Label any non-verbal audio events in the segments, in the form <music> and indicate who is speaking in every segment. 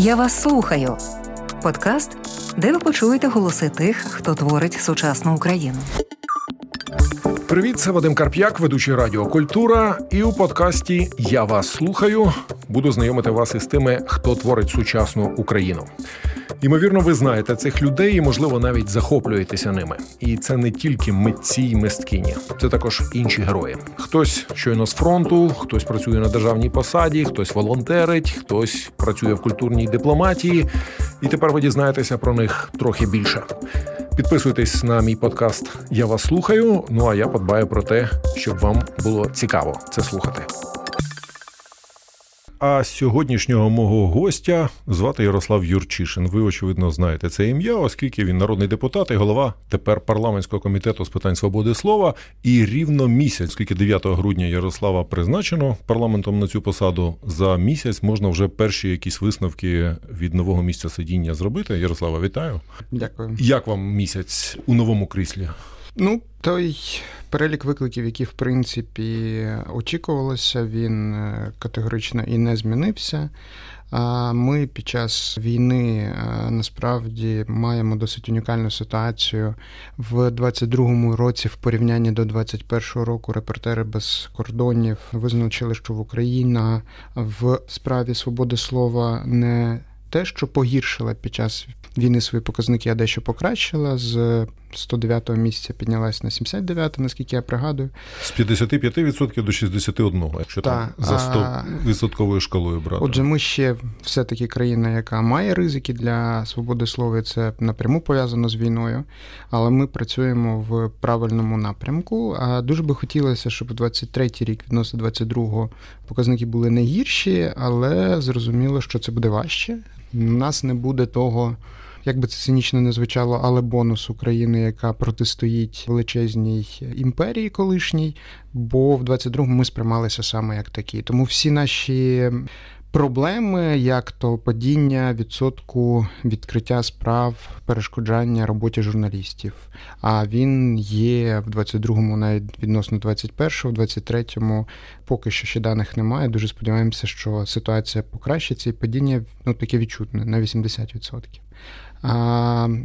Speaker 1: Я вас слухаю. Подкаст, де ви почуєте голоси тих, хто творить сучасну Україну.
Speaker 2: Привіт, це Вадим Карп'як, ведучий Радіо Культура. І у подкасті Я вас слухаю. Буду знайомити вас із тими, хто творить сучасну Україну. Ймовірно, ви знаєте цих людей і, можливо, навіть захоплюєтеся ними. І це не тільки митці й мисткині, це також інші герої. Хтось щойно з фронту, хтось працює на державній посаді, хтось волонтерить, хтось працює в культурній дипломатії. І тепер ви дізнаєтеся про них трохи більше. Підписуйтесь на мій подкаст. Я вас слухаю. Ну а я подбаю про те, щоб вам було цікаво це слухати. А сьогоднішнього мого гостя звати Ярослав Юрчишин. Ви очевидно знаєте це ім'я, оскільки він народний депутат і голова тепер парламентського комітету з питань свободи слова. І рівно місяць, оскільки 9 грудня Ярослава призначено парламентом на цю посаду. За місяць можна вже перші якісь висновки від нового місця сидіння зробити. Ярослава, вітаю.
Speaker 3: Дякую.
Speaker 2: Як вам місяць у новому кріслі?
Speaker 3: Ну, той перелік викликів, які в принципі очікувалося, він е, категорично і не змінився. А ми під час війни е, насправді маємо досить унікальну ситуацію в 22-му році, в порівнянні до 21-го року, репортери без кордонів визначили, що в Україна в справі свободи слова не те, що погіршила під час війни свої показники, а дещо покращила. З 109 го місця піднялась на 79, наскільки я пригадую.
Speaker 2: З 55% до 61, якщо
Speaker 3: Та,
Speaker 2: там за 100 відсотковою шкалою брати.
Speaker 3: Отже, ми ще все-таки країна, яка має ризики для свободи слова, і це напряму пов'язано з війною, але ми працюємо в правильному напрямку. А дуже би хотілося, щоб 23-й рік відносно 22-го показники були не гірші, але зрозуміло, що це буде важче. У нас не буде того як би це цинічно не звучало, але бонус України, яка протистоїть величезній імперії колишній, бо в 22-му ми сприймалися саме як такі. Тому всі наші. Проблеми, як то падіння відсотку відкриття справ, перешкоджання роботі журналістів. А він є в 22-му, навіть відносно 21-го, в 23-му поки що ще даних немає. Дуже сподіваємося, що ситуація покращиться і падіння ну таке відчутне на 80%.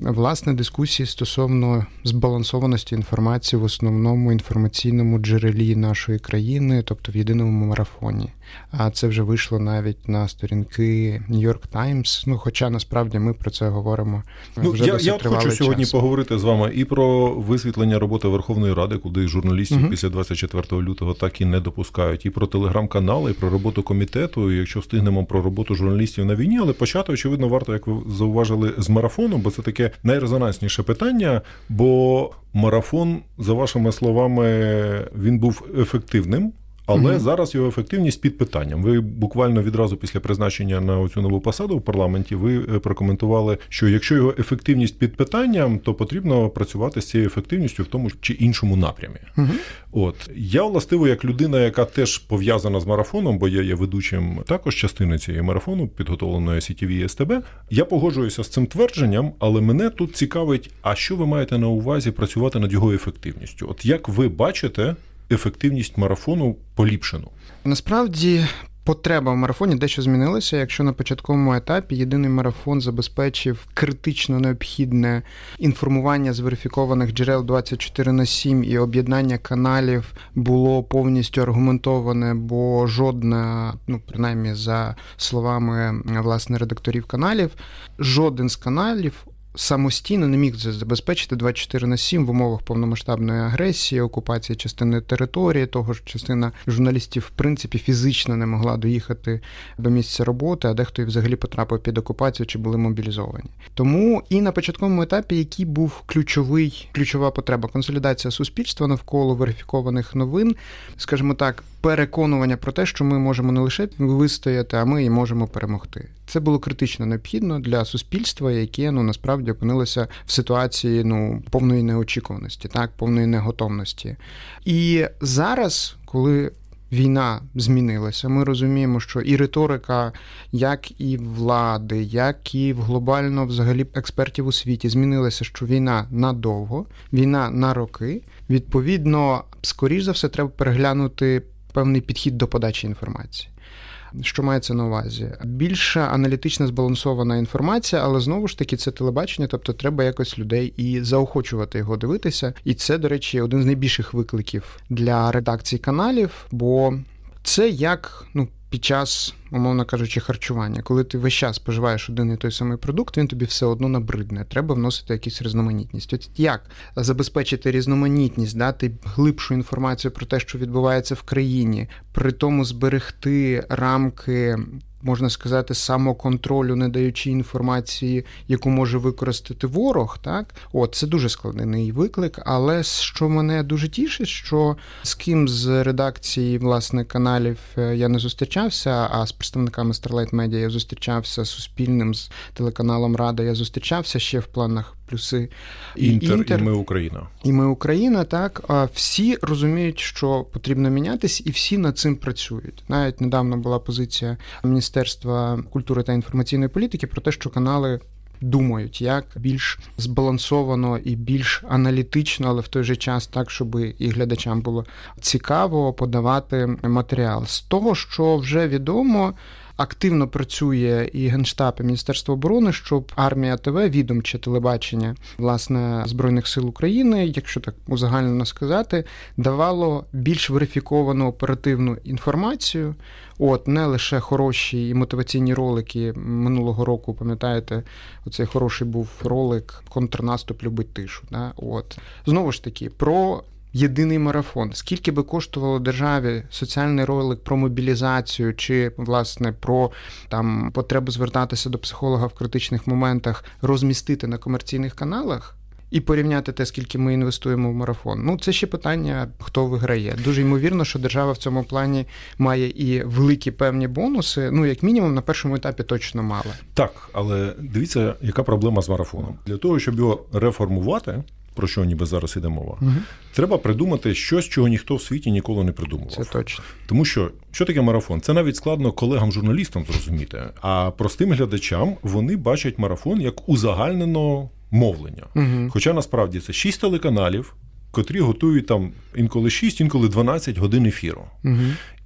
Speaker 3: Власне, дискусії стосовно збалансованості інформації в основному інформаційному джерелі нашої країни, тобто в єдиному марафоні. А це вже вийшло навіть на сторінки New York Times, Ну, хоча насправді ми про це говоримо.
Speaker 2: Ну
Speaker 3: вже
Speaker 2: я я хочу
Speaker 3: час.
Speaker 2: сьогодні поговорити з вами і про висвітлення роботи Верховної Ради, куди журналістів угу. після 24 лютого так і не допускають, і про телеграм-канали, і про роботу комітету. і Якщо встигнемо про роботу журналістів на війні, але почати очевидно варто, як ви зауважили, з марафону, бо це таке найрезонансніше питання. Бо марафон, за вашими словами, він був ефективним. Але mm зараз його ефективність під питанням. Ви буквально відразу після призначення на цю нову посаду в парламенті ви е, прокоментували, що якщо його ефективність під питанням, то потрібно працювати з цією ефективністю в тому чи іншому напрямі. mm От я властиво, як людина, яка теж пов'язана з марафоном, бо я є ведучим також частини цієї марафону, підготовленої CTV і СТБ, я погоджуюся з цим твердженням, але мене тут цікавить, а що ви маєте на увазі працювати над його ефективністю? От як ви бачите ефективність марафону поліпшену?
Speaker 3: Насправді. Потреба в марафоні дещо змінилася. Якщо на початковому етапі єдиний марафон забезпечив критично необхідне інформування з верифікованих джерел 24 на 7 і об'єднання каналів було повністю аргументоване, бо жодна, ну принаймні за словами власне редакторів каналів, жоден з каналів самостійно не міг забезпечити 24 на 7 в умовах повномасштабної агресії, окупації частини території, того ж частина журналістів, в принципі, фізично не могла доїхати до місця роботи, а дехто і взагалі потрапив під окупацію чи були мобілізовані. Тому і на початковому етапі, який був ключовий, ключова потреба консолідація суспільства навколо верифікованих новин, скажімо так, переконування про те, що ми можемо не лише вистояти, а ми і можемо перемогти. Це було критично необхідно для суспільства, яке ну насправді опинилося в ситуації ну повної неочікуваності, так повної неготовності. І зараз, коли Війна змінилася. Ми розуміємо, що і риторика, як і влади, як і в глобально взагалі експертів у світі змінилася, що війна надовго, війна на роки. Відповідно, скоріш за все, треба переглянути певний підхід до подачі інформації. Що мається на увазі? Більша аналітична збалансована інформація, але знову ж таки це телебачення, тобто треба якось людей і заохочувати його дивитися. І це, до речі, один з найбільших викликів для редакції каналів, бо це як ну під час, умовно кажучи, харчування. Коли ти весь час споживаєш один і той самий продукт, він тобі все одно набридне. Треба вносити якусь різноманітність. От як забезпечити різноманітність, дати глибшу інформацію про те, що відбувається в країні, при тому зберегти рамки можна сказати, самоконтролю, не даючи інформації, яку може використати ворог. Так, от це дуже складний виклик. Але що мене дуже тішить, що з ким з редакції власне каналів е, я не зустрічався, а з представниками Starlight Media я зустрічався з суспільним з телеканалом Рада. Я зустрічався ще в планах плюси
Speaker 2: Інтер, Інтер і ми Україна.
Speaker 3: І ми Україна, так всі розуміють, що потрібно мінятись, і всі над цим працюють. Навіть недавно була позиція Міністерства культури та інформаційної політики про те, що канали. Думають, як більш збалансовано і більш аналітично, але в той же час так, щоб і глядачам було цікаво подавати матеріал. З того, що вже відомо активно працює і Генштаб, і Міністерство оборони, щоб армія ТВ, відомче телебачення власне збройних сил України, якщо так узагальнено сказати, давало більш верифіковану оперативну інформацію. От не лише хороші і мотиваційні ролики минулого року, пам'ятаєте, оцей хороший був ролик Контрнаступ любить тишу. Да? От знову ж таки про єдиний марафон. Скільки би коштувало державі соціальний ролик про мобілізацію чи власне про там потребу звертатися до психолога в критичних моментах, розмістити на комерційних каналах? І порівняти те, скільки ми інвестуємо в марафон. Ну це ще питання, хто виграє. Дуже ймовірно, що держава в цьому плані має і великі певні бонуси. Ну як мінімум на першому етапі точно мала.
Speaker 2: Так, але дивіться, яка проблема з марафоном для того, щоб його реформувати про що ніби зараз іде мова, угу. треба придумати щось, чого ніхто в світі ніколи не придумував.
Speaker 3: Це точно.
Speaker 2: Тому що що таке марафон? Це навіть складно колегам-журналістам зрозуміти. А простим глядачам вони бачать марафон як узагальнено мовлення. Угу. Хоча насправді це шість телеканалів. Котрі готують там інколи 6, інколи 12 годин ефіру. Угу.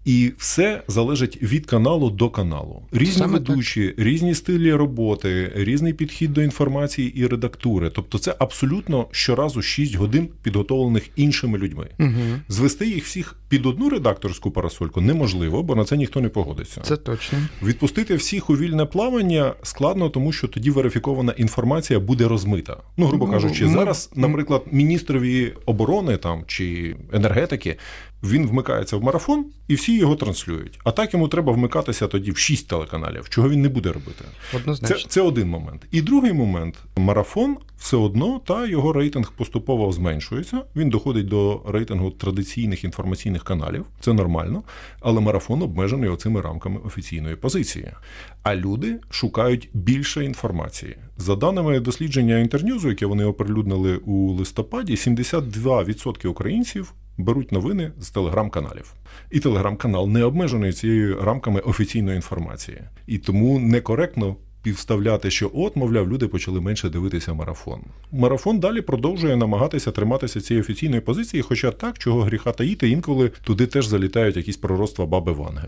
Speaker 2: І все залежить від каналу до каналу. Різні Саме ведучі, так. різні стилі роботи, різний підхід до інформації і редактури. Тобто, це абсолютно щоразу 6 годин підготовлених іншими людьми. Угу. Звести їх всіх під одну редакторську парасольку неможливо, бо на це ніхто не погодиться.
Speaker 3: Це точно
Speaker 2: відпустити всіх у вільне плавання складно, тому що тоді верифікована інформація буде розмита. Ну, грубо ну, кажучи, зараз, наприклад, міністрові оборони там чи енергетики він вмикається в марафон і всі його транслюють. А так йому треба вмикатися тоді в шість телеканалів, чого він не буде робити.
Speaker 3: Однозначно.
Speaker 2: Це, це один момент. І другий момент марафон все одно та його рейтинг поступово зменшується. Він доходить до рейтингу традиційних інформаційних каналів. Це нормально, але марафон обмежений оцими рамками офіційної позиції. А люди шукають більше інформації. За даними дослідження інтерньюзу, яке вони оприлюднили у листопаді, 72% українців беруть новини з телеграм-каналів. І телеграм-канал не обмежений цією рамками офіційної інформації. І тому некоректно підставляти, що от, мовляв, люди почали менше дивитися марафон. Марафон далі продовжує намагатися триматися цієї офіційної позиції, хоча так, чого гріха таїти, інколи туди теж залітають якісь пророцтва баби Ванги.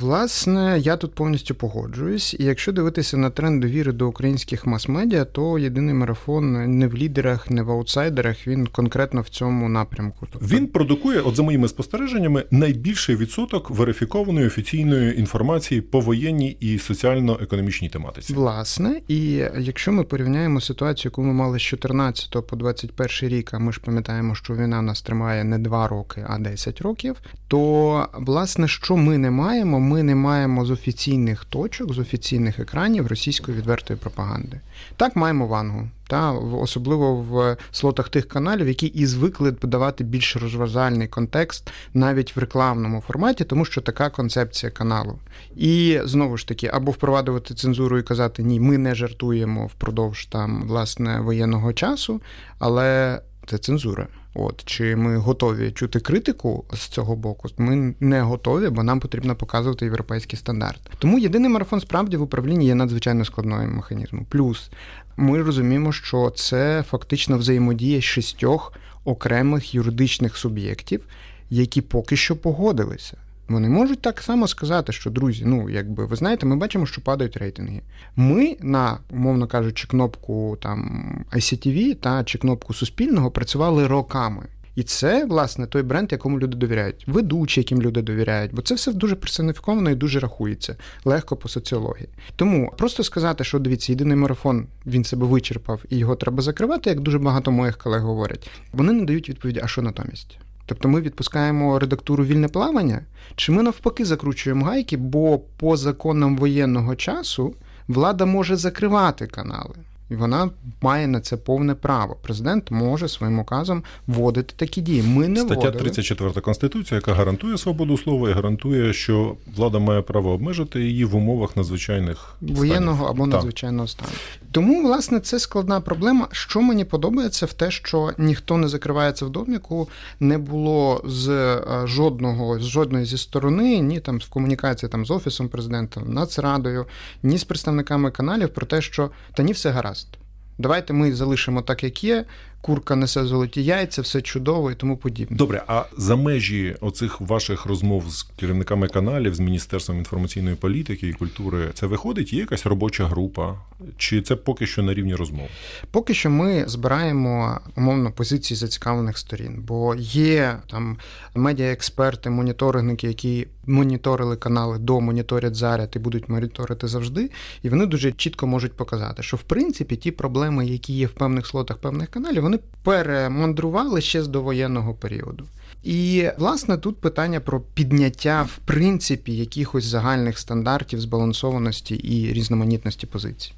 Speaker 3: Власне, я тут повністю погоджуюсь. І якщо дивитися на тренд довіри до українських мас-медіа, то єдиний марафон не в лідерах, не в аутсайдерах. Він конкретно в цьому напрямку.
Speaker 2: Тобто... Він продукує, от за моїми спостереженнями, найбільший відсоток верифікованої офіційної інформації по воєнній і соціально-економічній тематиці.
Speaker 3: Власне, і якщо ми порівняємо ситуацію, яку ми мали з 14 по 21 рік, а ми ж пам'ятаємо, що війна нас тримає не 2 роки, а 10 років, то власне, що ми не маємо ми не маємо з офіційних точок, з офіційних екранів російської відвертої пропаганди. Так маємо вангу, та особливо в слотах тих каналів, які і звикли подавати більш розважальний контекст навіть в рекламному форматі, тому що така концепція каналу. І знову ж таки, або впроваджувати цензуру і казати Ні, ми не жартуємо впродовж там власне воєнного часу, але це цензура. От чи ми готові чути критику з цього боку? Ми не готові, бо нам потрібно показувати європейський стандарт. Тому єдиний марафон справді в управлінні є надзвичайно складною механізмом. Плюс ми розуміємо, що це фактично взаємодія шістьох окремих юридичних суб'єктів, які поки що погодилися. Вони можуть так само сказати, що друзі, ну якби ви знаєте, ми бачимо, що падають рейтинги. Ми на, умовно кажучи, кнопку там ICTV та чи кнопку Суспільного працювали роками. І це, власне, той бренд, якому люди довіряють, ведучі, яким люди довіряють, бо це все дуже персоніфіковано і дуже рахується легко по соціології. Тому просто сказати, що дивіться, єдиний марафон він себе вичерпав і його треба закривати, як дуже багато моїх колег говорять. Вони не дають відповіді, а що натомість. Тобто ми відпускаємо редактуру вільне плавання, чи ми навпаки закручуємо гайки, бо по законам воєнного часу влада може закривати канали. І вона має на це повне право. Президент може своїм указом вводити такі дії. Ми не
Speaker 2: стаття
Speaker 3: вводили.
Speaker 2: 34 конституція, яка гарантує свободу слова і гарантує, що влада має право обмежити її в умовах надзвичайних
Speaker 3: воєнного
Speaker 2: станів.
Speaker 3: або надзвичайного стану. Тому, власне, це складна проблема. Що мені подобається в те, що ніхто не закривається в доміку, не було з е, жодного з жодної зі сторони, ні там в комунікації там з офісом президента, нацрадою, ні з представниками каналів про те, що та ні, все гаразд. Давайте ми залишимо так, як є. Курка несе золоті яйця, все чудово і тому подібне.
Speaker 2: Добре, а за межі оцих ваших розмов з керівниками каналів, з Міністерством інформаційної політики і культури, це виходить? Є якась робоча група? Чи це поки що на рівні розмов?
Speaker 3: Поки що ми збираємо умовно позиції зацікавлених сторін, бо є там медіаексперти, моніторинги, які моніторили канали до моніторять заряд і будуть моніторити завжди. І вони дуже чітко можуть показати, що в принципі ті проблеми, які є в певних слотах певних каналів, вони перемандрували ще з довоєнного періоду. І власне тут питання про підняття в принципі якихось загальних стандартів збалансованості і різноманітності позицій.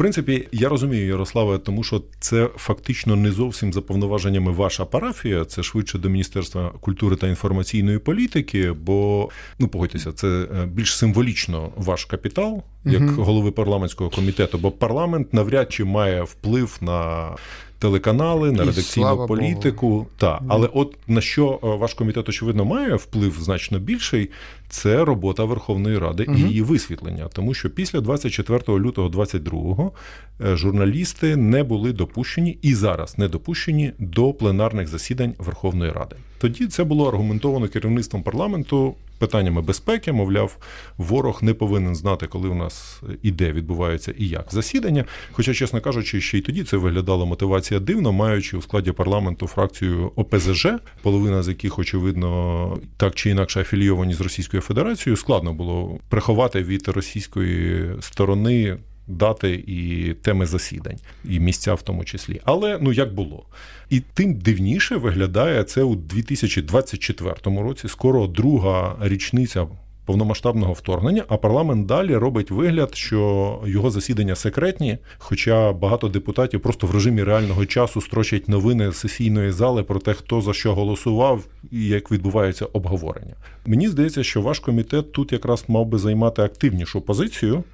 Speaker 2: Принципі, я розумію, Ярославе, тому що це фактично не зовсім за повноваженнями ваша парафія, це швидше до Міністерства культури та інформаційної політики, бо ну погодьтеся, це е, більш символічно ваш капітал як
Speaker 3: Мгм.
Speaker 2: голови парламентського комітету, бо парламент навряд чи має вплив на. Телеканали на редакційну політику, та але от на що е, ваш комітет очевидно має вплив значно більший, це робота Верховної Ради і її висвітлення. Тому що після 24 лютого 22 е, журналісти не були допущені і зараз не допущені до пленарних засідань Верховної Ради. Тоді це було аргументовано керівництвом парламенту питаннями безпеки. Мовляв, ворог не повинен знати, коли у нас і де відбувається і як засідання. Хоча, чесно кажучи, ще й тоді це виглядала мотивація дивно, маючи у складі парламенту фракцію ОПЗЖ, половина з яких, очевидно, так чи інакше афілійовані з Російською Федерацією, складно було приховати від російської сторони. Дати і теми засідань, і місця в тому числі. Але ну як було. І тим дивніше виглядає це у 2024 році. Скоро друга річниця повномасштабного вторгнення, а парламент далі робить вигляд, що його засідання секретні. Хоча багато депутатів просто в режимі реального часу строчать новини з сесійної зали про те, хто за що голосував і як відбувається обговорення. Мені здається, що ваш комітет тут якраз мав би займати активнішу позицію.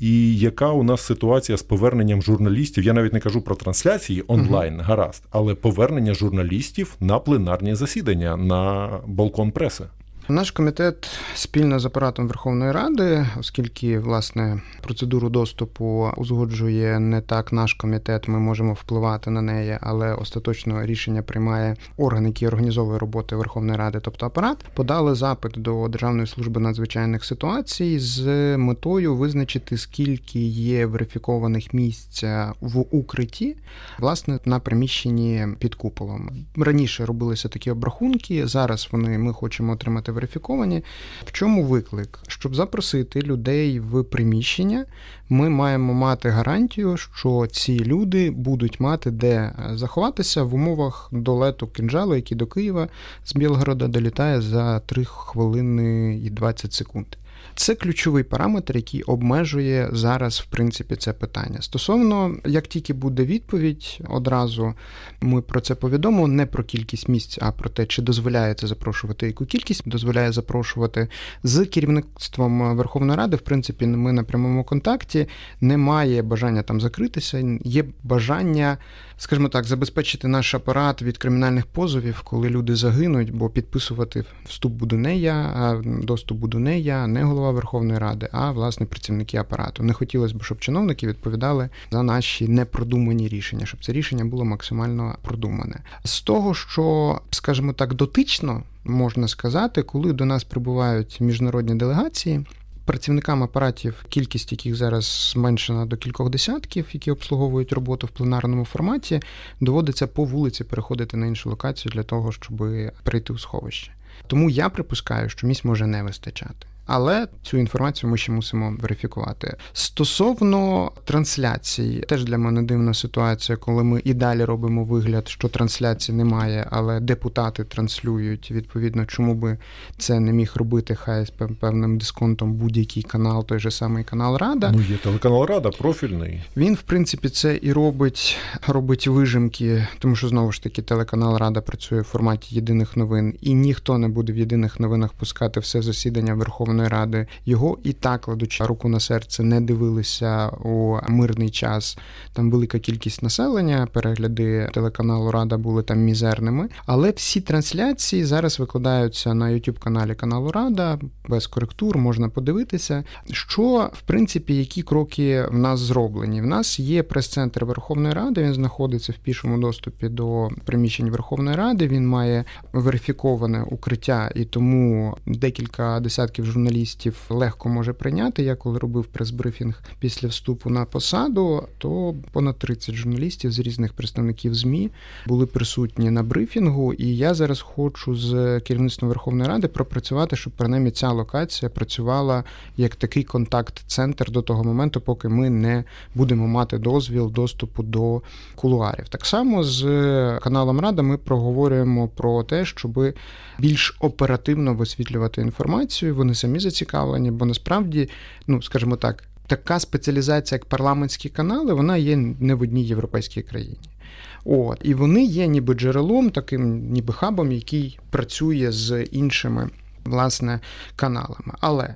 Speaker 2: І яка у нас ситуація з поверненням журналістів? Я навіть не кажу про трансляції онлайн, гаразд, але повернення журналістів на пленарні засідання на балкон преси.
Speaker 3: Наш комітет спільно з апаратом Верховної Ради, оскільки власне процедуру доступу узгоджує не так наш комітет, ми можемо впливати на неї, але остаточно рішення приймає орган, який організовує роботи Верховної Ради, тобто апарат, подали запит до Державної служби надзвичайних ситуацій з метою визначити, скільки є верифікованих місць в укритті, власне, на приміщенні під куполом. Раніше робилися такі обрахунки. Зараз вони ми хочемо отримати верифіковані. В чому виклик? Щоб запросити людей в приміщення, ми маємо мати гарантію, що ці люди будуть мати де заховатися в умовах долету кінжалу, який до Києва з Білгорода долітає за 3 хвилини і 20 секунд. Це ключовий параметр, який обмежує зараз, в принципі, це питання. Стосовно, як тільки буде відповідь, одразу ми про це повідомимо не про кількість місць, а про те, чи дозволяє це запрошувати, яку кількість дозволяє запрошувати з керівництвом Верховної Ради. В принципі, ми на прямому контакті. Немає бажання там закритися, є бажання, скажімо так, забезпечити наш апарат від кримінальних позовів, коли люди загинуть, бо підписувати вступ буду не я, доступ буду не я, не голова Верховної Ради, а власне працівники апарату. Не хотілося б, щоб чиновники відповідали за наші непродумані рішення, щоб це рішення було максимально продумане. З того, що, скажімо так, дотично можна сказати, коли до нас прибувають міжнародні делегації. Працівникам апаратів, кількість яких зараз зменшена до кількох десятків, які обслуговують роботу в пленарному форматі, доводиться по вулиці переходити на іншу локацію для того, щоб прийти у сховище. Тому я припускаю, що місць може не вистачати. Але цю інформацію ми ще мусимо верифікувати. Стосовно трансляції, теж для мене дивна ситуація, коли ми і далі робимо вигляд, що трансляції немає, але депутати транслюють. Відповідно, чому би це не міг робити хай з певним дисконтом будь-який канал, той же самий канал Рада.
Speaker 2: Ну є телеканал Рада, профільний.
Speaker 3: Він, в принципі, це і робить, робить вижимки, тому що знову ж таки телеканал Рада працює в форматі єдиних новин, і ніхто не буде в єдиних новинах пускати все засідання Верховної. Верховної Ради. Його і так кладучи руку на серце, не дивилися у мирний час. Там велика кількість населення. Перегляди телеканалу Рада були там мізерними. Але всі трансляції зараз викладаються на youtube каналі каналу Рада без коректур, можна подивитися, що в принципі які кроки в нас зроблені. В нас є прес-центр Верховної Ради. Він знаходиться в пішому доступі до приміщень Верховної Ради. Він має верифіковане укриття, і тому декілька десятків журналістів журналістів легко може прийняти. Я коли робив прес-брифінг після вступу на посаду, то понад 30 журналістів з різних представників ЗМІ були присутні на брифінгу. І я зараз хочу з керівництвом Верховної Ради пропрацювати, щоб принаймні ця локація працювала як такий контакт-центр до того моменту, поки ми не будемо мати дозвіл доступу до кулуарів. Так само з каналом Рада ми проговорюємо про те, щоб більш оперативно висвітлювати інформацію. Вони самі зацікавлені, бо насправді, ну скажімо так, така спеціалізація, як парламентські канали, вона є не в одній європейській країні. От, І вони є ніби джерелом, таким ніби хабом, який працює з іншими власне каналами. Але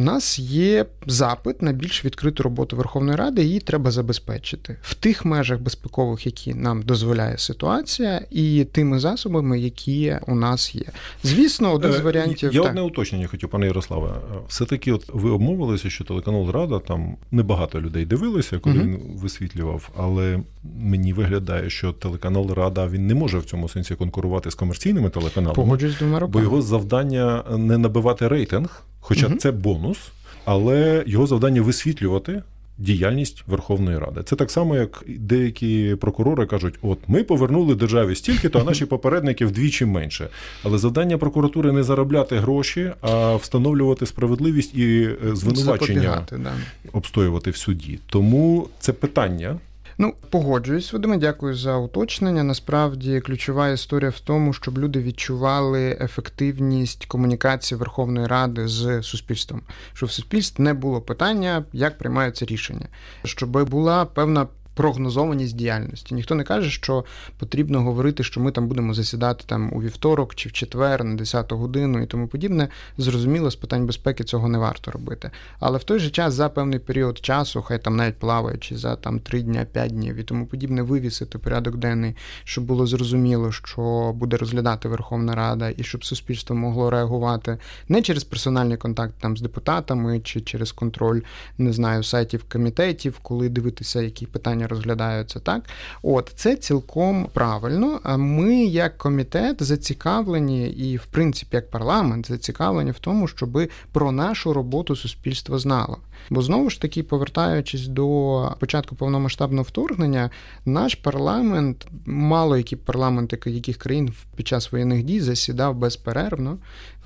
Speaker 3: в нас є запит на більш відкриту роботу Верховної Ради, її треба забезпечити в тих межах безпекових, які нам дозволяє ситуація, і тими засобами, які у нас є. Звісно, один з е, варіантів
Speaker 2: я так. одне уточнення хотів, пане Ярославе. Все таки, от ви обмовилися, що телеканал Рада там небагато людей дивилися, коли угу. він висвітлював, але мені виглядає, що телеканал Рада він не може в цьому сенсі конкурувати з комерційними телеканалами,
Speaker 3: Погоджуюсь двома руками.
Speaker 2: бо його завдання не набивати рейтинг. Хоча угу. це бонус, але його завдання висвітлювати. Діяльність Верховної Ради. Це так само, як деякі прокурори кажуть: от ми повернули державі стільки, то а наші попередники вдвічі менше. Але завдання прокуратури не заробляти гроші, а встановлювати справедливість і е, звинувачення да. обстоювати в суді. Тому це питання
Speaker 3: Ну, погоджуюсь, Вадиме, дякую за уточнення. Насправді ключова історія в тому, щоб люди відчували ефективність комунікації Верховної Ради з суспільством, щоб в суспільстві не було питання, як приймаються рішення, щоб була певна прогнозованість діяльності. Ніхто не каже, що потрібно говорити, що ми там будемо засідати там у вівторок чи в четвер на 10 годину і тому подібне. Зрозуміло, з питань безпеки цього не варто робити. Але в той же час за певний період часу, хай там навіть плаваючи за там 3 дня, 5 днів і тому подібне, вивісити порядок денний, щоб було зрозуміло, що буде розглядати Верховна Рада, і щоб суспільство могло реагувати не через персональний контакт там з депутатами чи через контроль, не знаю, сайтів комітетів, коли дивитися, які питання розглядаються, так от це цілком правильно. А ми, як комітет, зацікавлені, і, в принципі, як парламент, зацікавлені в тому, щоб про нашу роботу суспільство знало. Бо знову ж таки, повертаючись до початку повномасштабного вторгнення, наш парламент, мало які парламенти яких країн під час воєнних дій засідав безперервно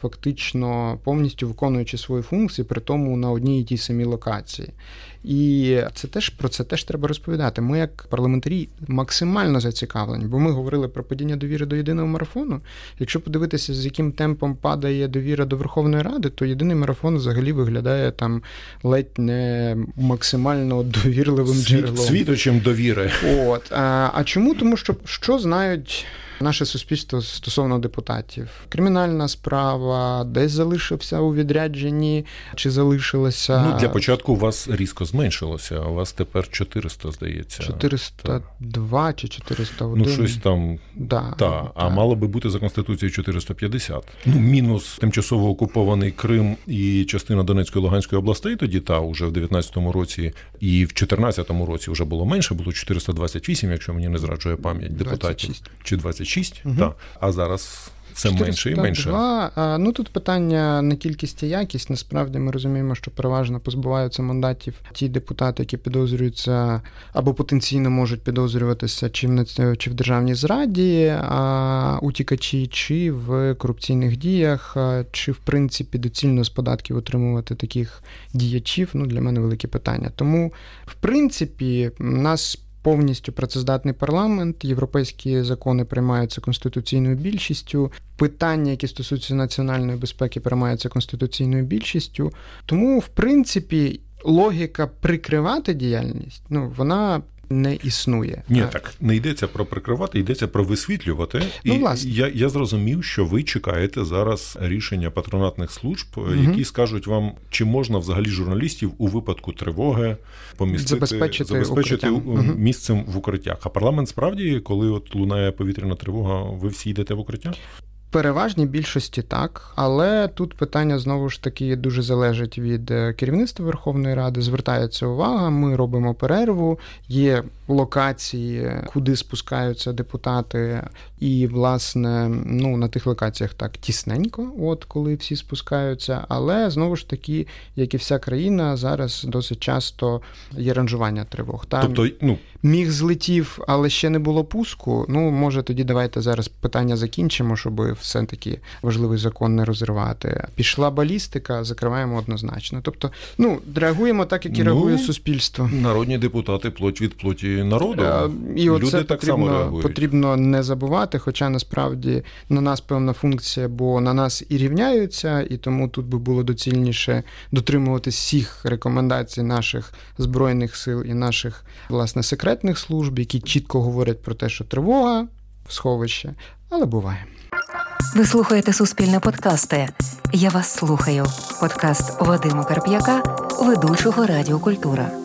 Speaker 3: фактично повністю виконуючи свої функції, при тому на одній і тій самій локації. І це теж про це теж треба розповідати. Ми, як парламентарі, максимально зацікавлені, бо ми говорили про падіння довіри до єдиного марафону. Якщо подивитися, з яким темпом падає довіра до Верховної Ради, то єдиний марафон взагалі виглядає там ледь не максимально довірливим
Speaker 2: Світ,
Speaker 3: джерелом.
Speaker 2: світочем довіри.
Speaker 3: От а, а чому? Тому що що знають наше суспільство стосовно депутатів. Кримінальна справа, десь залишився у відрядженні, чи залишилося.
Speaker 2: Ну, Для початку у вас різко зменшилося, а у вас тепер 400, здається.
Speaker 3: 402 чи 401.
Speaker 2: Ну, щось там.
Speaker 3: Да,
Speaker 2: та, та. А мало би бути за Конституцією 450. Ну, мінус тимчасово окупований Крим і частина Донецької Луганської областей, тоді та вже в 19-му році, і в 14-му році вже було менше, було 428, якщо мені не зраджує пам'ять депутатів.
Speaker 3: 26.
Speaker 2: Чи 26, угу. так. А зараз
Speaker 3: 402,
Speaker 2: менше і менше.
Speaker 3: Ну тут питання не кількість і якість. Насправді ми розуміємо, що переважно позбуваються мандатів ті депутати, які підозрюються або потенційно можуть підозрюватися чи в чи в державній зраді, а утікачі, чи в корупційних діях, чи в принципі доцільно з податків отримувати таких діячів. Ну для мене велике питання. Тому, в принципі, нас повністю працездатний парламент. Європейські закони приймаються конституційною більшістю. Питання, які стосуються національної безпеки, приймаються конституційною більшістю. Тому, в принципі, логіка прикривати діяльність, ну вона не існує.
Speaker 2: Ні, так не йдеться про прикривати, йдеться про висвітлювати.
Speaker 3: Ну,
Speaker 2: і
Speaker 3: власне.
Speaker 2: я я зрозумів, що ви чекаєте зараз рішення патронатних служб, угу. які скажуть вам, чи можна взагалі журналістів у випадку тривоги помістити
Speaker 3: забезпечити,
Speaker 2: забезпечити місцем в укриттях. А парламент справді, коли от лунає повітряна тривога, ви всі йдете в укриття?
Speaker 3: Переважній більшості так, але тут питання знову ж таки дуже залежить від е, керівництва Верховної Ради. Звертається увага, ми робимо перерву. Є локації, куди спускаються депутати, і, власне, ну на тих локаціях так тісненько, от коли всі спускаються. Але знову ж таки, як і вся країна, зараз досить часто є ранжування тривог. Там
Speaker 2: тобто, ну
Speaker 3: міг злетів, але ще не було пуску. Ну може тоді давайте зараз питання закінчимо, щоб все таки важливий закон не розривати. Пішла балістика, закриваємо однозначно. Тобто, ну реагуємо так, як і
Speaker 2: ну,
Speaker 3: реагує суспільство.
Speaker 2: Народні депутати плоть від плоті народу.
Speaker 3: А, і
Speaker 2: Люди
Speaker 3: оце
Speaker 2: так
Speaker 3: потрібно,
Speaker 2: само реагують.
Speaker 3: потрібно не забувати. Хоча насправді на нас певна функція, бо на нас і рівняються, і тому тут би було доцільніше дотримуватись всіх рекомендацій наших збройних сил і наших власне секретних служб, які чітко говорять про те, що тривога в сховище, але буває.
Speaker 1: Ви слухаєте Суспільне подкасти. Я вас слухаю. Подкаст Вадима Карп'яка, ведучого Радіокультура.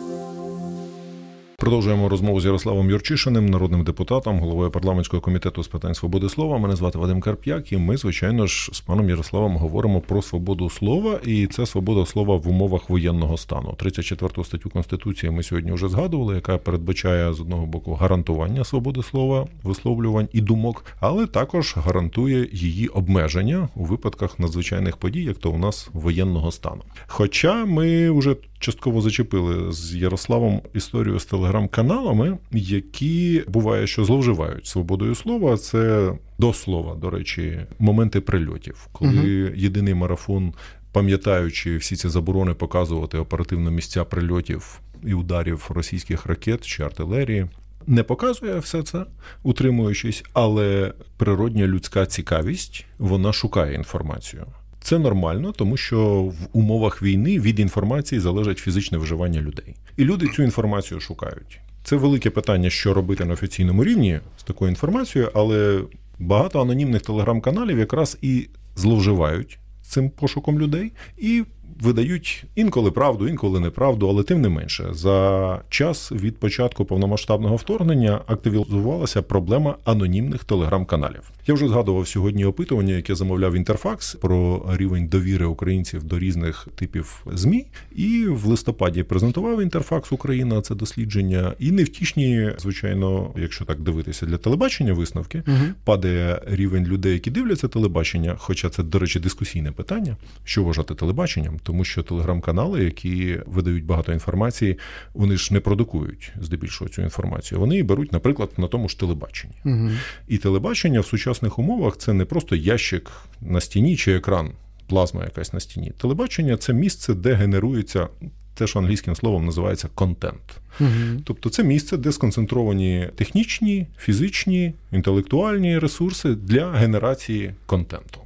Speaker 2: Продовжуємо розмову з Ярославом Юрчишиним, народним депутатом, головою парламентського комітету з питань свободи слова. Мене звати Вадим Карп'як, і ми, звичайно ж, з паном Ярославом говоримо про свободу слова, і це свобода слова в умовах воєнного стану. 34 статтю конституції ми сьогодні вже згадували, яка передбачає з одного боку гарантування свободи слова, висловлювань і думок, але також гарантує її обмеження у випадках надзвичайних подій, як то у нас воєнного стану. Хоча ми вже частково зачепили з Ярославом історію з телеграм-каналами, які буває, що зловживають свободою слова. Це до слова, до речі, моменти прильотів, коли угу. єдиний марафон, пам'ятаючи всі ці заборони, показувати оперативно місця прильотів і ударів російських ракет чи артилерії. Не показує все це, утримуючись, але природня людська цікавість вона шукає інформацію. Це нормально, тому що в умовах війни від інформації залежить фізичне виживання людей. І люди цю інформацію шукають. Це велике питання, що робити на офіційному рівні з такою інформацією, але багато анонімних телеграм-каналів якраз і зловживають цим пошуком людей і видають інколи правду, інколи неправду, але тим не менше, за час від початку повномасштабного вторгнення активізувалася проблема анонімних телеграм-каналів. Я вже згадував сьогодні опитування, яке замовляв інтерфакс про рівень довіри українців до різних типів змі. І в листопаді презентував інтерфакс Україна це дослідження. І невтішні, звичайно, якщо так дивитися для телебачення, висновки угу. падає рівень людей, які дивляться телебачення. Хоча це, до речі, дискусійне питання, що вважати телебаченням, тому що телеграм-канали, які видають багато інформації, вони ж не продукують здебільшого цю інформацію. Вони беруть, наприклад, на тому ж телебаченні.
Speaker 3: Угу.
Speaker 2: І телебачення в сучасних умовах це не просто ящик на стіні чи екран, плазма якась на стіні. Телебачення це місце, де генерується. Те, що англійським словом називається контент.
Speaker 3: Угу.
Speaker 2: Тобто це місце, де сконцентровані технічні, фізичні, інтелектуальні ресурси для генерації контенту.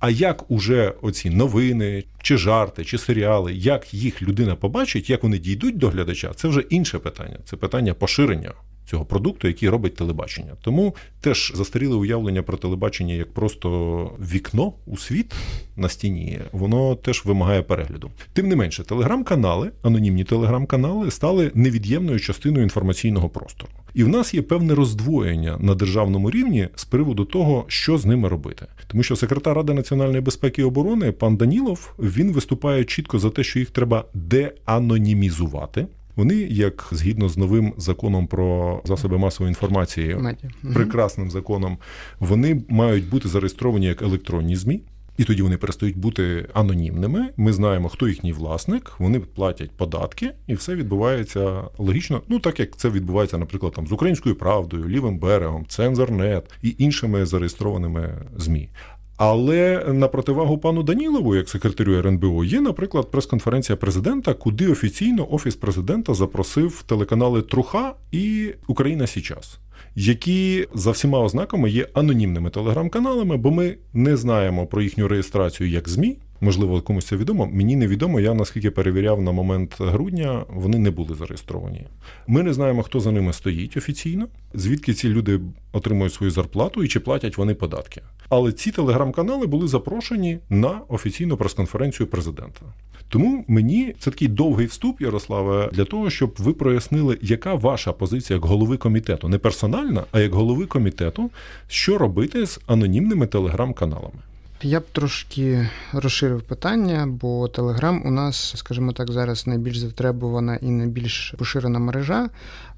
Speaker 2: А як уже оці новини, чи жарти, чи серіали, як їх людина побачить, як вони дійдуть до глядача, це вже інше питання. Це питання поширення цього продукту, який робить телебачення. Тому теж застаріле уявлення про телебачення як просто вікно у світ на стіні, воно теж вимагає перегляду. Тим не менше, телеграм-канали, анонімні телеграм-канали, стали невід'ємною частиною інформаційного простору. І в нас є певне роздвоєння на державному рівні з приводу того, що з ними робити, тому що секретар ради національної безпеки і оборони пан Данілов він виступає чітко за те, що їх треба деанонімізувати. Вони, як згідно з новим законом про засоби масової інформації, прекрасним законом, вони мають бути зареєстровані як електронні змі. І тоді вони перестають бути анонімними. Ми знаємо, хто їхній власник, вони платять податки, і все відбувається логічно. Ну так як це відбувається, наприклад, там з українською правдою, лівим берегом, цензорнет і іншими зареєстрованими змі. Але на противагу пану Данілову, як секретарю РНБО, є, наприклад, прес-конференція президента, куди офіційно офіс президента запросив телеканали Труха і Україна Січас які за всіма ознаками є анонімними телеграм-каналами, бо ми не знаємо про їхню реєстрацію як ЗМІ. Можливо, комусь це відомо. Мені невідомо. Я наскільки перевіряв на момент грудня, вони не були зареєстровані. Ми не знаємо, хто за ними стоїть офіційно, звідки ці люди отримують свою зарплату і чи платять вони податки. Але ці телеграм-канали були запрошені на офіційну прес-конференцію президента. Тому мені це такий довгий вступ, Ярославе, для того, щоб ви прояснили, яка ваша позиція як голови комітету, не персональна, а як голови комітету, що робити з анонімними телеграм-каналами.
Speaker 3: Я б трошки розширив питання, бо Телеграм у нас, скажімо так, зараз найбільш затребувана і найбільш поширена мережа.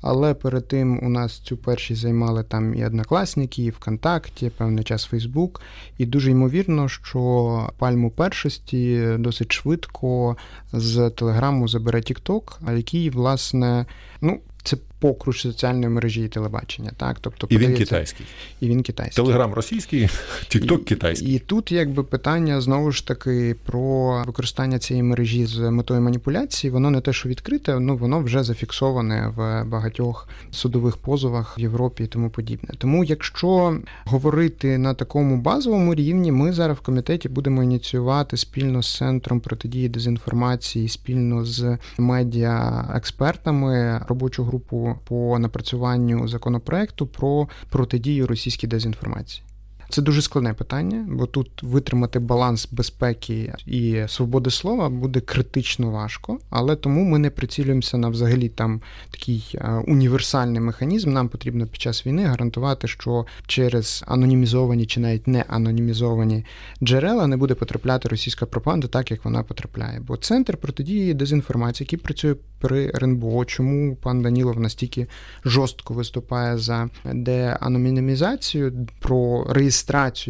Speaker 3: Але перед тим у нас цю першість займали там і однокласники, і ВКонтакті, певний час Фейсбук. І дуже ймовірно, що пальму першості досить швидко з Телеграму забере Тікток, який, власне, ну. Це покруч соціальної мережі і телебачення. Так? Тобто,
Speaker 2: І він китайський.
Speaker 3: І він китайський.
Speaker 2: Телеграм російський, <laughs> Тікток китайський.
Speaker 3: І тут якби питання знову ж таки про використання цієї мережі з метою маніпуляції, воно не те, що відкрите, ну воно вже зафіксоване в багатьох судових позовах в Європі і тому подібне. Тому, якщо говорити на такому базовому рівні, ми зараз в комітеті будемо ініціювати спільно з центром протидії дезінформації, спільно з медіа експертами робочу групу по напрацюванню законопроекту про протидію російській дезінформації. Це дуже складне питання, бо тут витримати баланс безпеки і свободи слова буде критично важко, але тому ми не прицілюємося на взагалі там такий е, універсальний механізм. Нам потрібно під час війни гарантувати, що через анонімізовані чи навіть не анонімізовані джерела не буде потрапляти російська пропаганда, так як вона потрапляє. Бо центр протидії дезінформації, який працює при РНБО, чому пан Данілов настільки жорстко виступає за деанонімізацію, про реєстрацію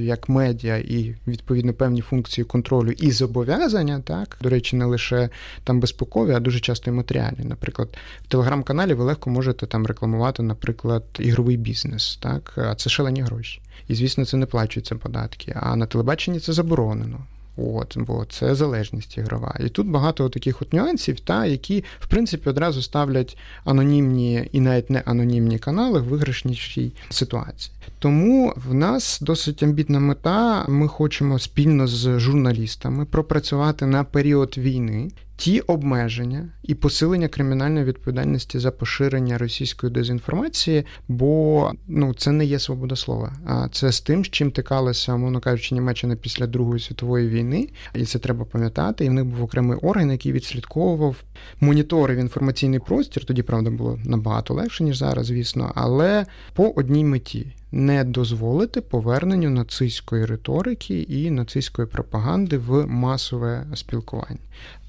Speaker 3: як медіа і відповідно певні функції контролю і зобов'язання, так до речі, не лише там безпекові, а дуже часто і матеріальні. Наприклад, в телеграм-каналі ви легко можете там рекламувати, наприклад, ігровий бізнес, так а це шалені гроші. І звісно, це не плачуються податки. А на телебаченні це заборонено. От, бо це залежність ігрова. І тут багато таких от нюансів, та, які, в принципі, одразу ставлять анонімні і навіть не анонімні канали в виграшнішій ситуації. Тому в нас досить амбітна мета. Ми хочемо спільно з журналістами пропрацювати на період війни ті обмеження і посилення кримінальної відповідальності за поширення російської дезінформації, бо ну це не є свобода слова, а це з тим, з чим тикалася, мовно кажучи, Німеччина після Другої світової війни, і це треба пам'ятати. І в них був окремий орган, який відслідковував моніторив інформаційний простір. Тоді правда було набагато легше ніж зараз, звісно, але по одній меті не дозволити поверненню нацистської риторики і нацистської пропаганди в масове спілкування.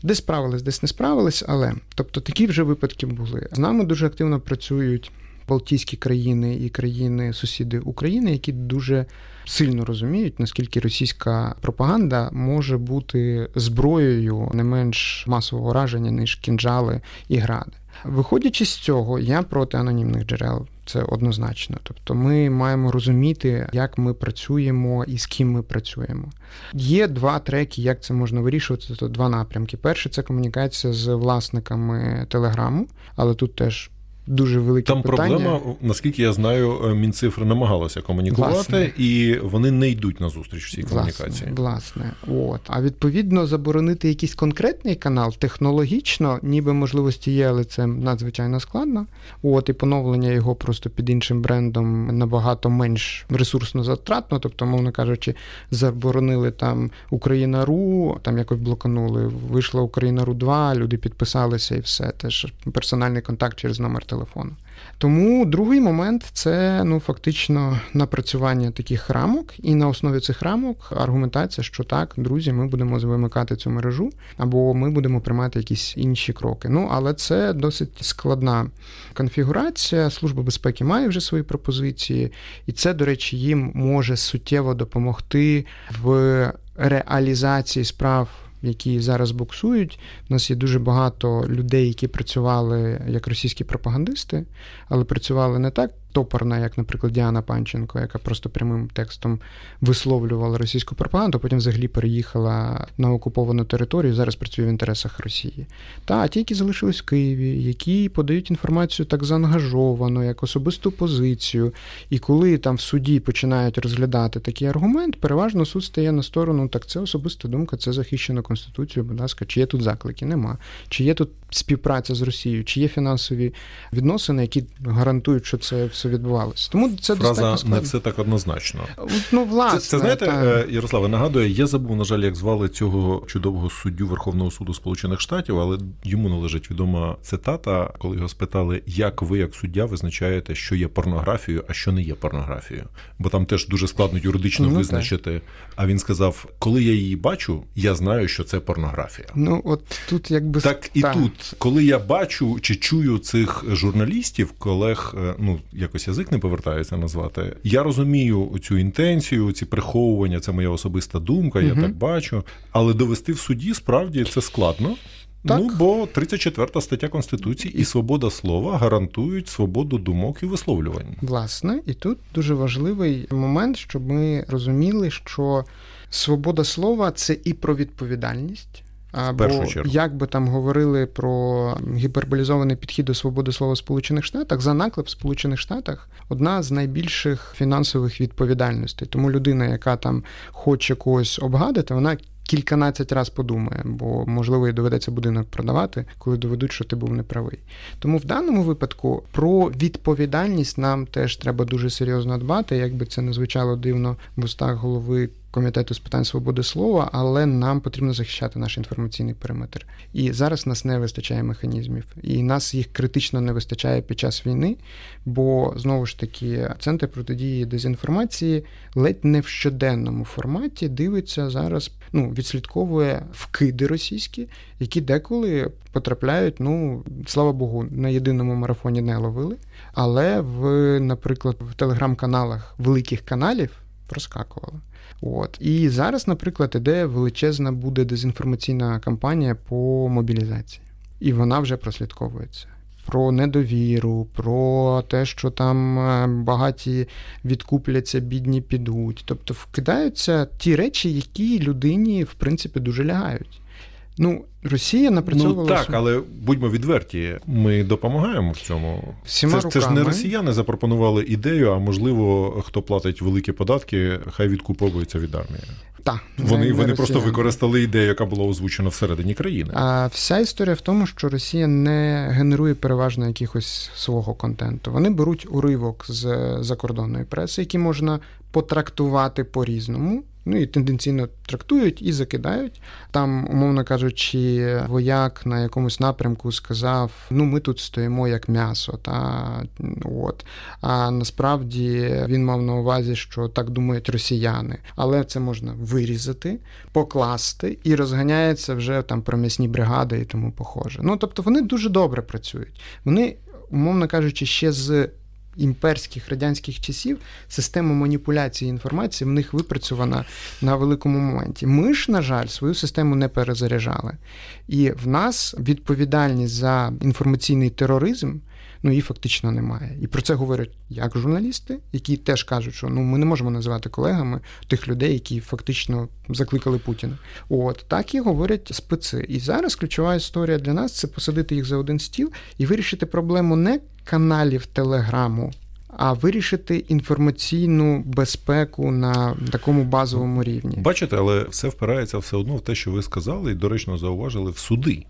Speaker 3: Десь справились, десь не справились, але тобто такі вже випадки були. З нами дуже активно працюють Балтійські країни і країни-сусіди України, які дуже сильно розуміють, наскільки російська пропаганда може бути зброєю не менш масового враження, ніж кінжали і гради. Виходячи з цього, я проти анонімних джерел. Це однозначно. Тобто ми маємо розуміти, як ми працюємо і з ким ми працюємо. Є два треки, як це можна вирішувати. Тобто два напрямки. Перший це комунікація з власниками телеграму, але тут теж дуже велике
Speaker 2: Там
Speaker 3: питання.
Speaker 2: проблема, наскільки я знаю, е, Мінцифри намагалася комунікувати, власне. і вони не йдуть на зустріч в цій комунікації.
Speaker 3: Власне, от. А відповідно заборонити якийсь конкретний канал технологічно, ніби можливості є, але це надзвичайно складно. От і поновлення його просто під іншим брендом набагато менш ресурсно затратно. Тобто, мовно кажучи, заборонили там Україна.ру, там якось блоканули. Вийшла Україна.ру 2, люди підписалися і все. Теж персональний контакт через номер телефону. Тому другий момент це ну фактично напрацювання таких рамок, і на основі цих рамок аргументація, що так, друзі, ми будемо вимикати цю мережу, або ми будемо приймати якісь інші кроки. Ну але це досить складна конфігурація. Служба безпеки має вже свої пропозиції, і це, до речі, їм може суттєво допомогти в реалізації справ які зараз буксують. У нас є дуже багато людей, які працювали як російські пропагандисти, але працювали не так топорна, як, наприклад, Діана Панченко, яка просто прямим текстом висловлювала російську пропаганду, потім взагалі переїхала на окуповану територію, зараз працює в інтересах Росії. Та ті, які залишились в Києві, які подають інформацію так заангажовано, як особисту позицію. І коли там в суді починають розглядати такий аргумент, переважно суд стає на сторону, так це особиста думка, це захищено Конституцією, будь ласка, чи є тут заклики? Нема. Чи є тут співпраця з Росією, чи є фінансові відносини, які гарантують, що це все відбувалося. Тому це
Speaker 2: фраза не все так однозначно.
Speaker 3: Ну власне,
Speaker 2: це, це знаєте, та... Е, Ярославе, нагадує, я забув, на жаль, як звали цього чудового суддю Верховного суду Сполучених Штатів, але йому належить відома цитата, коли його спитали, як ви, як суддя, визначаєте, що є порнографією, а що не є порнографією. Бо там теж дуже складно юридично ну, визначити. Так. А він сказав: коли я її бачу, я знаю, що це порнографія.
Speaker 3: Ну от тут якби
Speaker 2: так і та. тут, коли я бачу чи чую цих журналістів, колег, е, ну якось язик не повертається назвати. Я розумію цю інтенцію, ці приховування, це моя особиста думка, угу. я так бачу. Але довести в суді справді це складно. Так. Ну, бо 34 стаття Конституції і свобода слова гарантують свободу думок і висловлювань.
Speaker 3: Власне, і тут дуже важливий момент, щоб ми розуміли, що свобода слова це і про відповідальність. Бо як би там говорили про гіперболізований підхід до свободи слова в Сполучених Штатах, за наклеп в Сполучених Штатах одна з найбільших фінансових відповідальностей. Тому людина, яка там хоче когось обгадити, вона кільканадцять раз подумає, бо можливо і доведеться будинок продавати, коли доведуть, що ти був неправий. Тому в даному випадку про відповідальність нам теж треба дуже серйозно дбати, якби це не звучало дивно в устах голови комітету з питань свободи слова, але нам потрібно захищати наш інформаційний периметр. І зараз нас не вистачає механізмів, і нас їх критично не вистачає під час війни, бо знову ж таки центр протидії дезінформації ледь не в щоденному форматі дивиться зараз, ну відслідковує вкиди російські, які деколи потрапляють. Ну слава Богу, на єдиному марафоні не ловили, але в, наприклад, в телеграм-каналах великих каналів проскакували. От і зараз, наприклад, іде величезна буде дезінформаційна кампанія по мобілізації, і вона вже прослідковується. Про недовіру, про те, що там е, багаті відкупляться, бідні підуть. Тобто вкидаються ті речі, які людині в принципі дуже лягають. Ну, Росія напрацьовувала...
Speaker 2: Ну, так, але будьмо відверті, ми допомагаємо в цьому. Всіма це, це ж не росіяни запропонували ідею, а можливо, хто платить великі податки, хай відкуповується від армії.
Speaker 3: Так,
Speaker 2: вони не, вони просто використали ідею, яка була озвучена всередині країни.
Speaker 3: А вся історія в тому, що Росія не генерує переважно якихось свого контенту. Вони беруть уривок з закордонної преси, який можна потрактувати по-різному. Ну і тенденційно трактують і закидають. Там, умовно кажучи, вояк на якомусь напрямку сказав: ну ми тут стоїмо як м'ясо. Та от. А насправді він мав на увазі, що так думають росіяни, але це можна вирізати, покласти і розганяється вже там про м'ясні бригади і тому похоже. Ну тобто вони дуже добре працюють. Вони, умовно кажучи, ще з імперських радянських часів система маніпуляції інформації в них випрацьована на великому моменті. Ми ж, на жаль, свою систему не перезаряджали. І в нас відповідальність за інформаційний тероризм ну її фактично немає. І про це говорять як журналісти, які теж кажуть, що ну ми не можемо називати колегами тих людей, які фактично закликали Путіна. От так і говорять специ. І зараз ключова історія для нас це посадити їх за один стіл і вирішити проблему не каналів Телеграму, а вирішити інформаційну безпеку на такому базовому рівні.
Speaker 2: Бачите, але все впирається все одно в те, що ви сказали, і доречно зауважили в суди.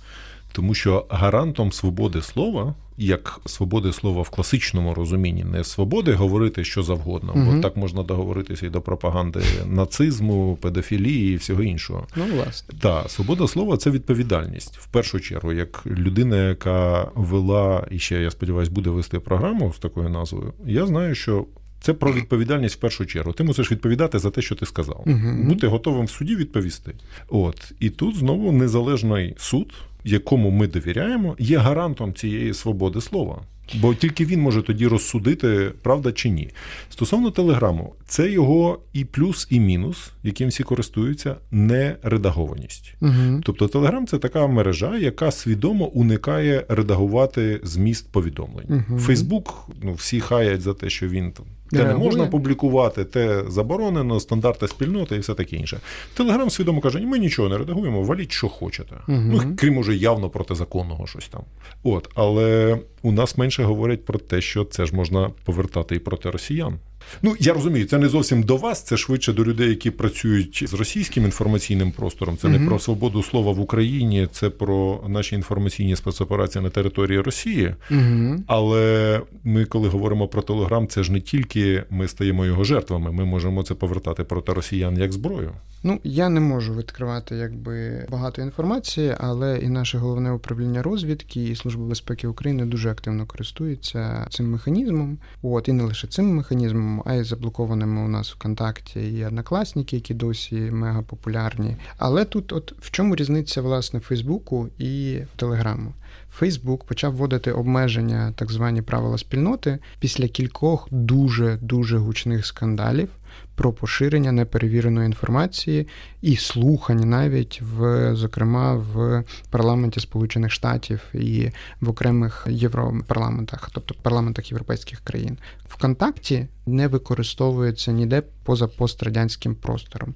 Speaker 2: Тому що гарантом свободи слова, як свободи слова в класичному розумінні, не свободи говорити що завгодно, угу. бо так можна договоритися і до пропаганди нацизму, педофілії і всього іншого.
Speaker 3: Ну, власне.
Speaker 2: Так, свобода слова це відповідальність в першу чергу, як людина, яка вела і ще я сподіваюся, буде вести програму з такою назвою. Я знаю, що. Це про відповідальність в першу чергу. Ти мусиш відповідати за те, що ти сказав. Uh-huh. Бути готовим в суді відповісти. От і тут знову незалежний суд якому ми довіряємо, є гарантом цієї свободи слова. Бо тільки він може тоді розсудити, правда чи ні. Стосовно телеграму, це його і плюс, і мінус, яким всі користуються, не редагованість. Угу. Тобто Телеграм це така мережа, яка свідомо уникає редагувати зміст повідомлень. Угу. Фейсбук, ну всі хаять за те, що він там те не можна публікувати, те заборонено, стандарти спільноти і все таке інше. Телеграм свідомо каже: ми нічого не редагуємо, валіть, що хочете. Угу. Ну, крім уже явно протизаконного щось там. От, але у нас менше говорять про те, що це ж можна повертати і проти росіян. Ну я розумію, це не зовсім до вас, це швидше до людей, які працюють з російським інформаційним простором. Це угу. не про свободу слова в Україні, це про наші інформаційні спецоперації на території Росії. Угу. Але ми, коли говоримо про Телеграм, це ж не тільки ми стаємо його жертвами. Ми можемо це повертати проти росіян як зброю.
Speaker 3: Ну я не можу відкривати якби багато інформації, але і наше головне управління розвідки і служба безпеки України дуже активно користується цим механізмом. От і не лише цим механізмом а й заблокованими у нас ВКонтакті і однокласники, які досі мега популярні. Але тут, от в чому різниця власне Фейсбуку і Телеграму? Фейсбук почав вводити обмеження, так звані правила спільноти, після кількох дуже дуже гучних скандалів про поширення неперевіреної інформації і слухання навіть в зокрема в парламенті Сполучених Штатів і в окремих європарламентах, тобто парламентах європейських країн. ВКонтакті не використовується ніде поза пострадянським простором.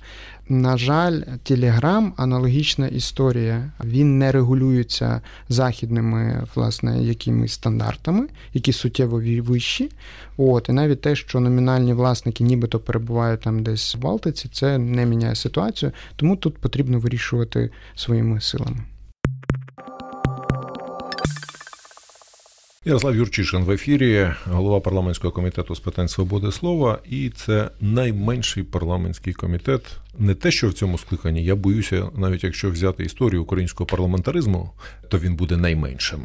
Speaker 3: На жаль, Телеграм аналогічна історія. Він не регулюється західними власне якимись стандартами, які суттєво вищі. От і навіть те, що номінальні власники нібито перебувають там десь в Балтиці, це не міняє ситуацію, тому тут потрібно вирішувати своїми силами.
Speaker 2: Ярослав Юрчишин в ефірі, голова парламентського комітету з питань свободи слова, і це найменший парламентський комітет. Не те, що в цьому скликанні. Я боюся, навіть якщо взяти історію українського парламентаризму, то він буде найменшим.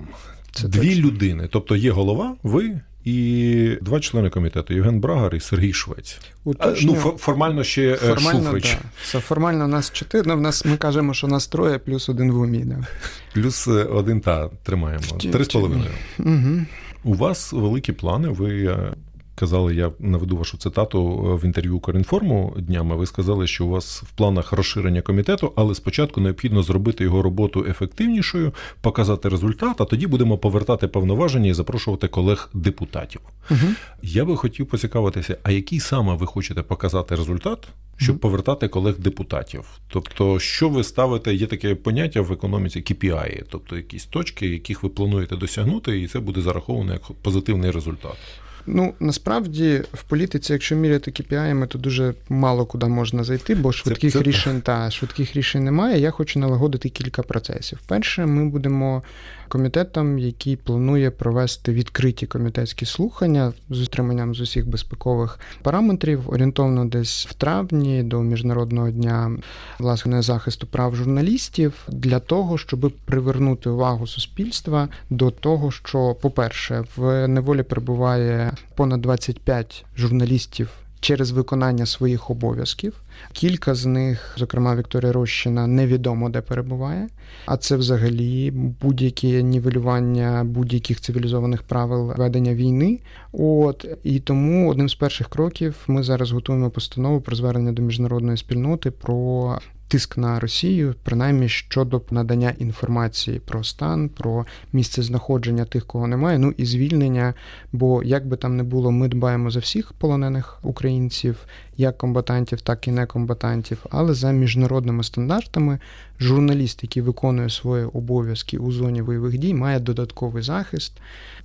Speaker 2: Це Дві точно. людини, тобто є голова, ви і два члени комітету Євген Брагар і Сергій Швець. Уточню, ну, формально ще е, формально, Шуфрич.
Speaker 3: Да. Формально нас чотири. Ну, в нас ми кажемо, що нас троє, плюс один в умі. Да.
Speaker 2: Плюс е, один та тримаємо. Три з половиною. Угу. У вас великі плани. Ви е, сказали, я наведу вашу цитату в інтерв'ю Укрінформу днями. Ви сказали, що у вас в планах розширення комітету, але спочатку необхідно зробити його роботу ефективнішою, показати результат, а тоді будемо повертати повноваження і запрошувати колег-депутатів. Угу. Я би хотів поцікавитися, а який саме ви хочете показати результат, щоб угу. повертати колег-депутатів? Тобто, що ви ставите, є таке поняття в економіці KPI, тобто якісь точки, яких ви плануєте досягнути, і це буде зараховано як позитивний результат.
Speaker 3: Ну насправді в політиці, якщо міряти KPI, то дуже мало куди можна зайти, бо швидких це, це... рішень та швидких рішень немає. Я хочу налагодити кілька процесів. Перше, ми будемо комітетом, який планує провести відкриті комітетські слухання з утриманням з усіх безпекових параметрів, орієнтовно десь в травні до міжнародного дня власне захисту прав журналістів, для того, щоб привернути увагу суспільства до того, що, по-перше, в неволі перебуває понад 25 журналістів через виконання своїх обов'язків. Кілька з них, зокрема Вікторія Рощина, невідомо де перебуває. А це взагалі будь-яке нівелювання будь-яких цивілізованих правил ведення війни. От і тому одним з перших кроків ми зараз готуємо постанову про звернення до міжнародної спільноти про тиск на Росію, принаймні щодо надання інформації про стан, про місце знаходження тих, кого немає. Ну і звільнення. Бо як би там не було, ми дбаємо за всіх полонених українців, як комбатантів, так і некомбатантів, але за міжнародними стандартами журналіст, який виконує свої обов'язки у зоні бойових дій, має додатковий захист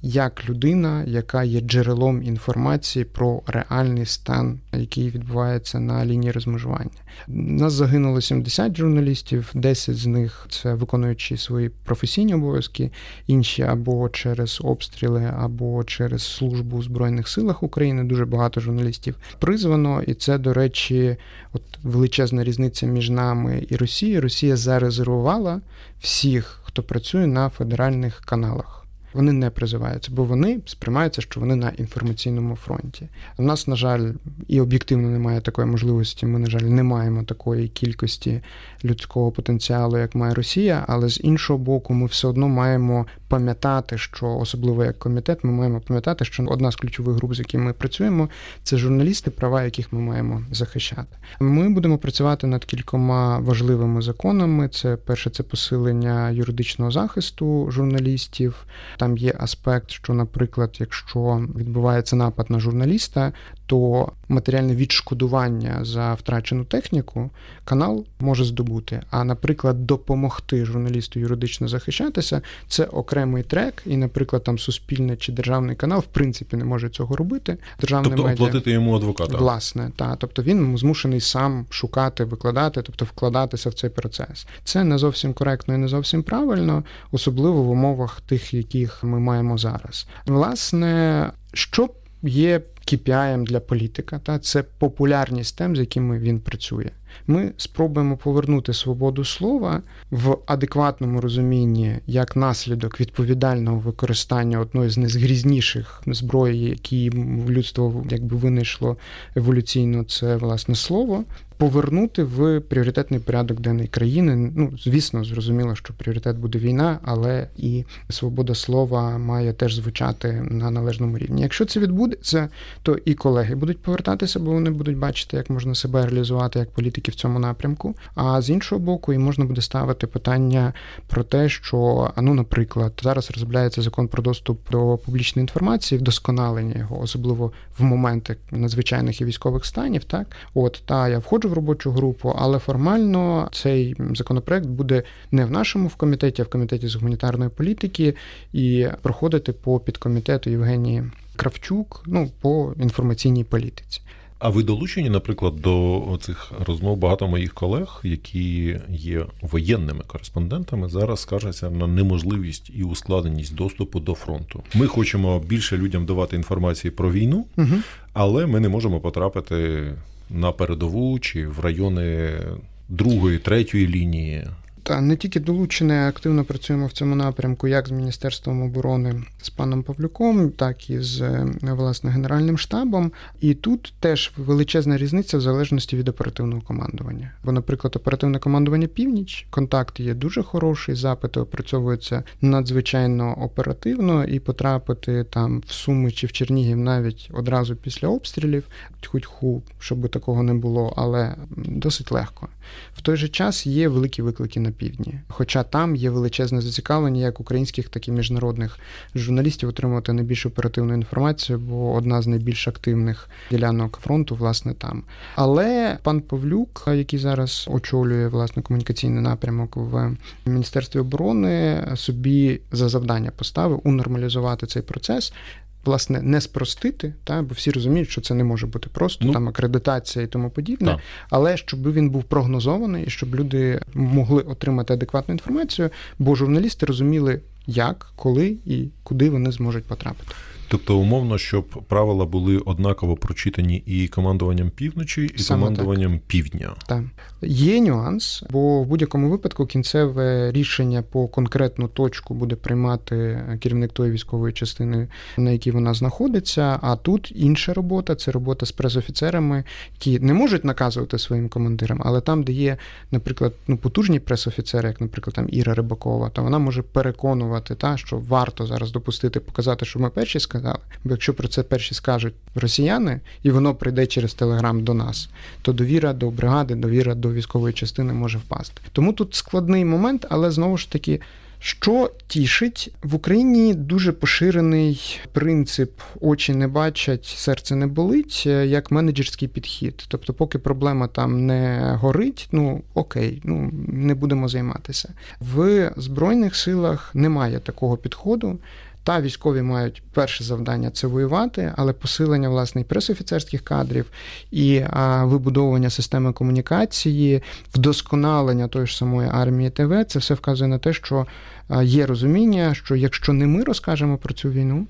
Speaker 3: як людина, яка є джерелом інформації про реальний стан, який відбувається на лінії розмежування. Нас загинуло 70 журналістів, 10 з них це виконуючи свої професійні обов'язки, інші або через обстріли, або через службу у Збройних силах України. Дуже багато журналістів призвано, і це, до речі, от величезна різниця між нами і Росією. Росія зарезервувала всіх, хто працює на федеральних каналах вони не призиваються, бо вони сприймаються, що вони на інформаційному фронті. У нас, на жаль, і об'єктивно немає такої можливості. Ми, на жаль, не маємо такої кількості людського потенціалу, як має Росія, але з іншого боку, ми все одно маємо пам'ятати, що особливо як комітет, ми маємо пам'ятати, що одна з ключових груп, з якими ми працюємо, це журналісти, права яких ми маємо захищати. Ми будемо працювати над кількома важливими законами. Це перше, це посилення юридичного захисту журналістів. Там є аспект, що, наприклад, якщо відбувається напад на журналіста, то матеріальне відшкодування за втрачену техніку канал може здобути. А, наприклад, допомогти журналісту юридично захищатися це окремий трек, і, наприклад, там суспільний чи державний канал в принципі не може цього робити.
Speaker 2: Державне тобто медіа, оплатити йому адвоката.
Speaker 3: Власне, та тобто він змушений сам шукати, викладати, тобто вкладатися в цей процес. Це не зовсім коректно і не зовсім правильно, особливо в умовах тих, яких ми маємо зараз. Власне, що є KPI для політика, та це популярність тем, з якими він працює. Ми спробуємо повернути свободу слова в адекватному розумінні як наслідок відповідального використання одної з найзгрізніших зброї, які людство якби винайшло еволюційно, це власне слово повернути в пріоритетний порядок денний країни. Ну, звісно, зрозуміло, що пріоритет буде війна, але і свобода слова має теж звучати на належному рівні. Якщо це відбудеться, то і колеги будуть повертатися, бо вони будуть бачити, як можна себе реалізувати як політики в цьому напрямку. А з іншого боку, і можна буде ставити питання про те, що ну, наприклад, зараз розробляється закон про доступ до публічної інформації, вдосконалення його, особливо в моменти надзвичайних і військових станів. Так, от та я входжу в робочу групу, але формально цей законопроект буде не в нашому в комітеті, а в комітеті з гуманітарної політики і проходити по підкомітету Євгенії Кравчук ну по інформаційній політиці.
Speaker 2: А ви долучені, наприклад, до цих розмов багато моїх колег, які є воєнними кореспондентами, зараз скаржаться на неможливість і ускладненість доступу до фронту. Ми хочемо більше людям давати інформації про війну, угу. але ми не можемо потрапити на передову чи в райони другої, третьої лінії
Speaker 3: та не тільки долучене, активно працюємо в цьому напрямку, як з Міністерством оборони з паном Павлюком, так і з е, власне Генеральним штабом. І тут теж величезна різниця в залежності від оперативного командування. Бо, наприклад, оперативне командування Північ, контакт є дуже хороший, запити опрацьовуються надзвичайно оперативно, і потрапити там в Суми чи в Чернігів навіть одразу після обстрілів, хоч ху, щоб такого не було, але досить легко. В той же час є великі виклики на півдні. Хоча там є величезне зацікавлення як українських, так і міжнародних журналістів отримувати найбільш оперативну інформацію, бо одна з найбільш активних ділянок фронту, власне, там. Але пан Павлюк, який зараз очолює власне комунікаційний напрямок в Міністерстві оборони, собі за завдання поставив унормалізувати цей процес власне не спростити, та бо всі розуміють, що це не може бути просто ну, там акредитація і тому подібне, так. але щоб він був прогнозований і щоб люди могли отримати адекватну інформацію, бо журналісти розуміли, як, коли і куди вони зможуть потрапити.
Speaker 2: Тобто, умовно, щоб правила були однаково прочитані і командуванням півночі, і Саме командуванням так. півдня.
Speaker 3: Так. Є нюанс, бо в будь-якому випадку кінцеве рішення по конкретну точку буде приймати керівник тої військової частини, на якій вона знаходиться. А тут інша робота це робота з пресофіцерами, які не можуть наказувати своїм командирам, але там, де є, наприклад, ну потужні пресофіцери, як, наприклад, там Іра Рибакова, то вона може переконувати, та що варто зараз допустити, показати, що ми перші сказали. Бо якщо про це перші скажуть росіяни, і воно прийде через телеграм до нас, то довіра до бригади, довіра до військової частини може впасти. Тому тут складний момент, але знову ж таки Що тішить в Україні дуже поширений принцип очі не бачать, серце не болить, е, як менеджерський підхід. Тобто, поки проблема там не горить, ну окей, ну не будемо займатися. В Збройних силах немає такого підходу. Та військові мають перше завдання це воювати, але посилення власне і пресофіцерських кадрів і а, вибудовування системи комунікації, вдосконалення тої ж самої армії ТВ, це все вказує на те, що є розуміння, що якщо не ми розкажемо про цю війну.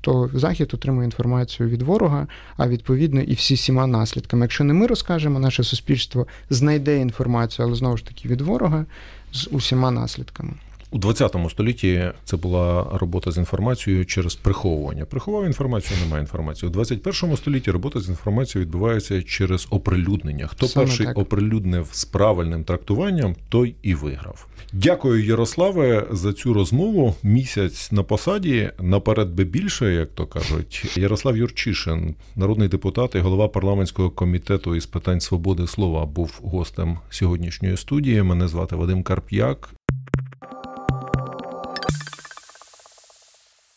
Speaker 3: То Захід отримує інформацію від ворога, а відповідно і всі сіма наслідками. Якщо не ми розкажемо, наше суспільство знайде інформацію, але знову ж таки від ворога з усіма наслідками.
Speaker 2: У 20 столітті це була робота з інформацією через приховування. Приховав інформацію, немає інформації. У 21 столітті робота з інформацією відбувається через оприлюднення. Хто Саме перший так. оприлюднив з правильним трактуванням, той і виграв. Дякую, Ярославе, за цю розмову. Місяць на посаді наперед би більше, як то кажуть. Ярослав Юрчишин, народний депутат і голова парламентського комітету із питань свободи слова, був гостем сьогоднішньої студії. Мене звати Вадим Карп'як.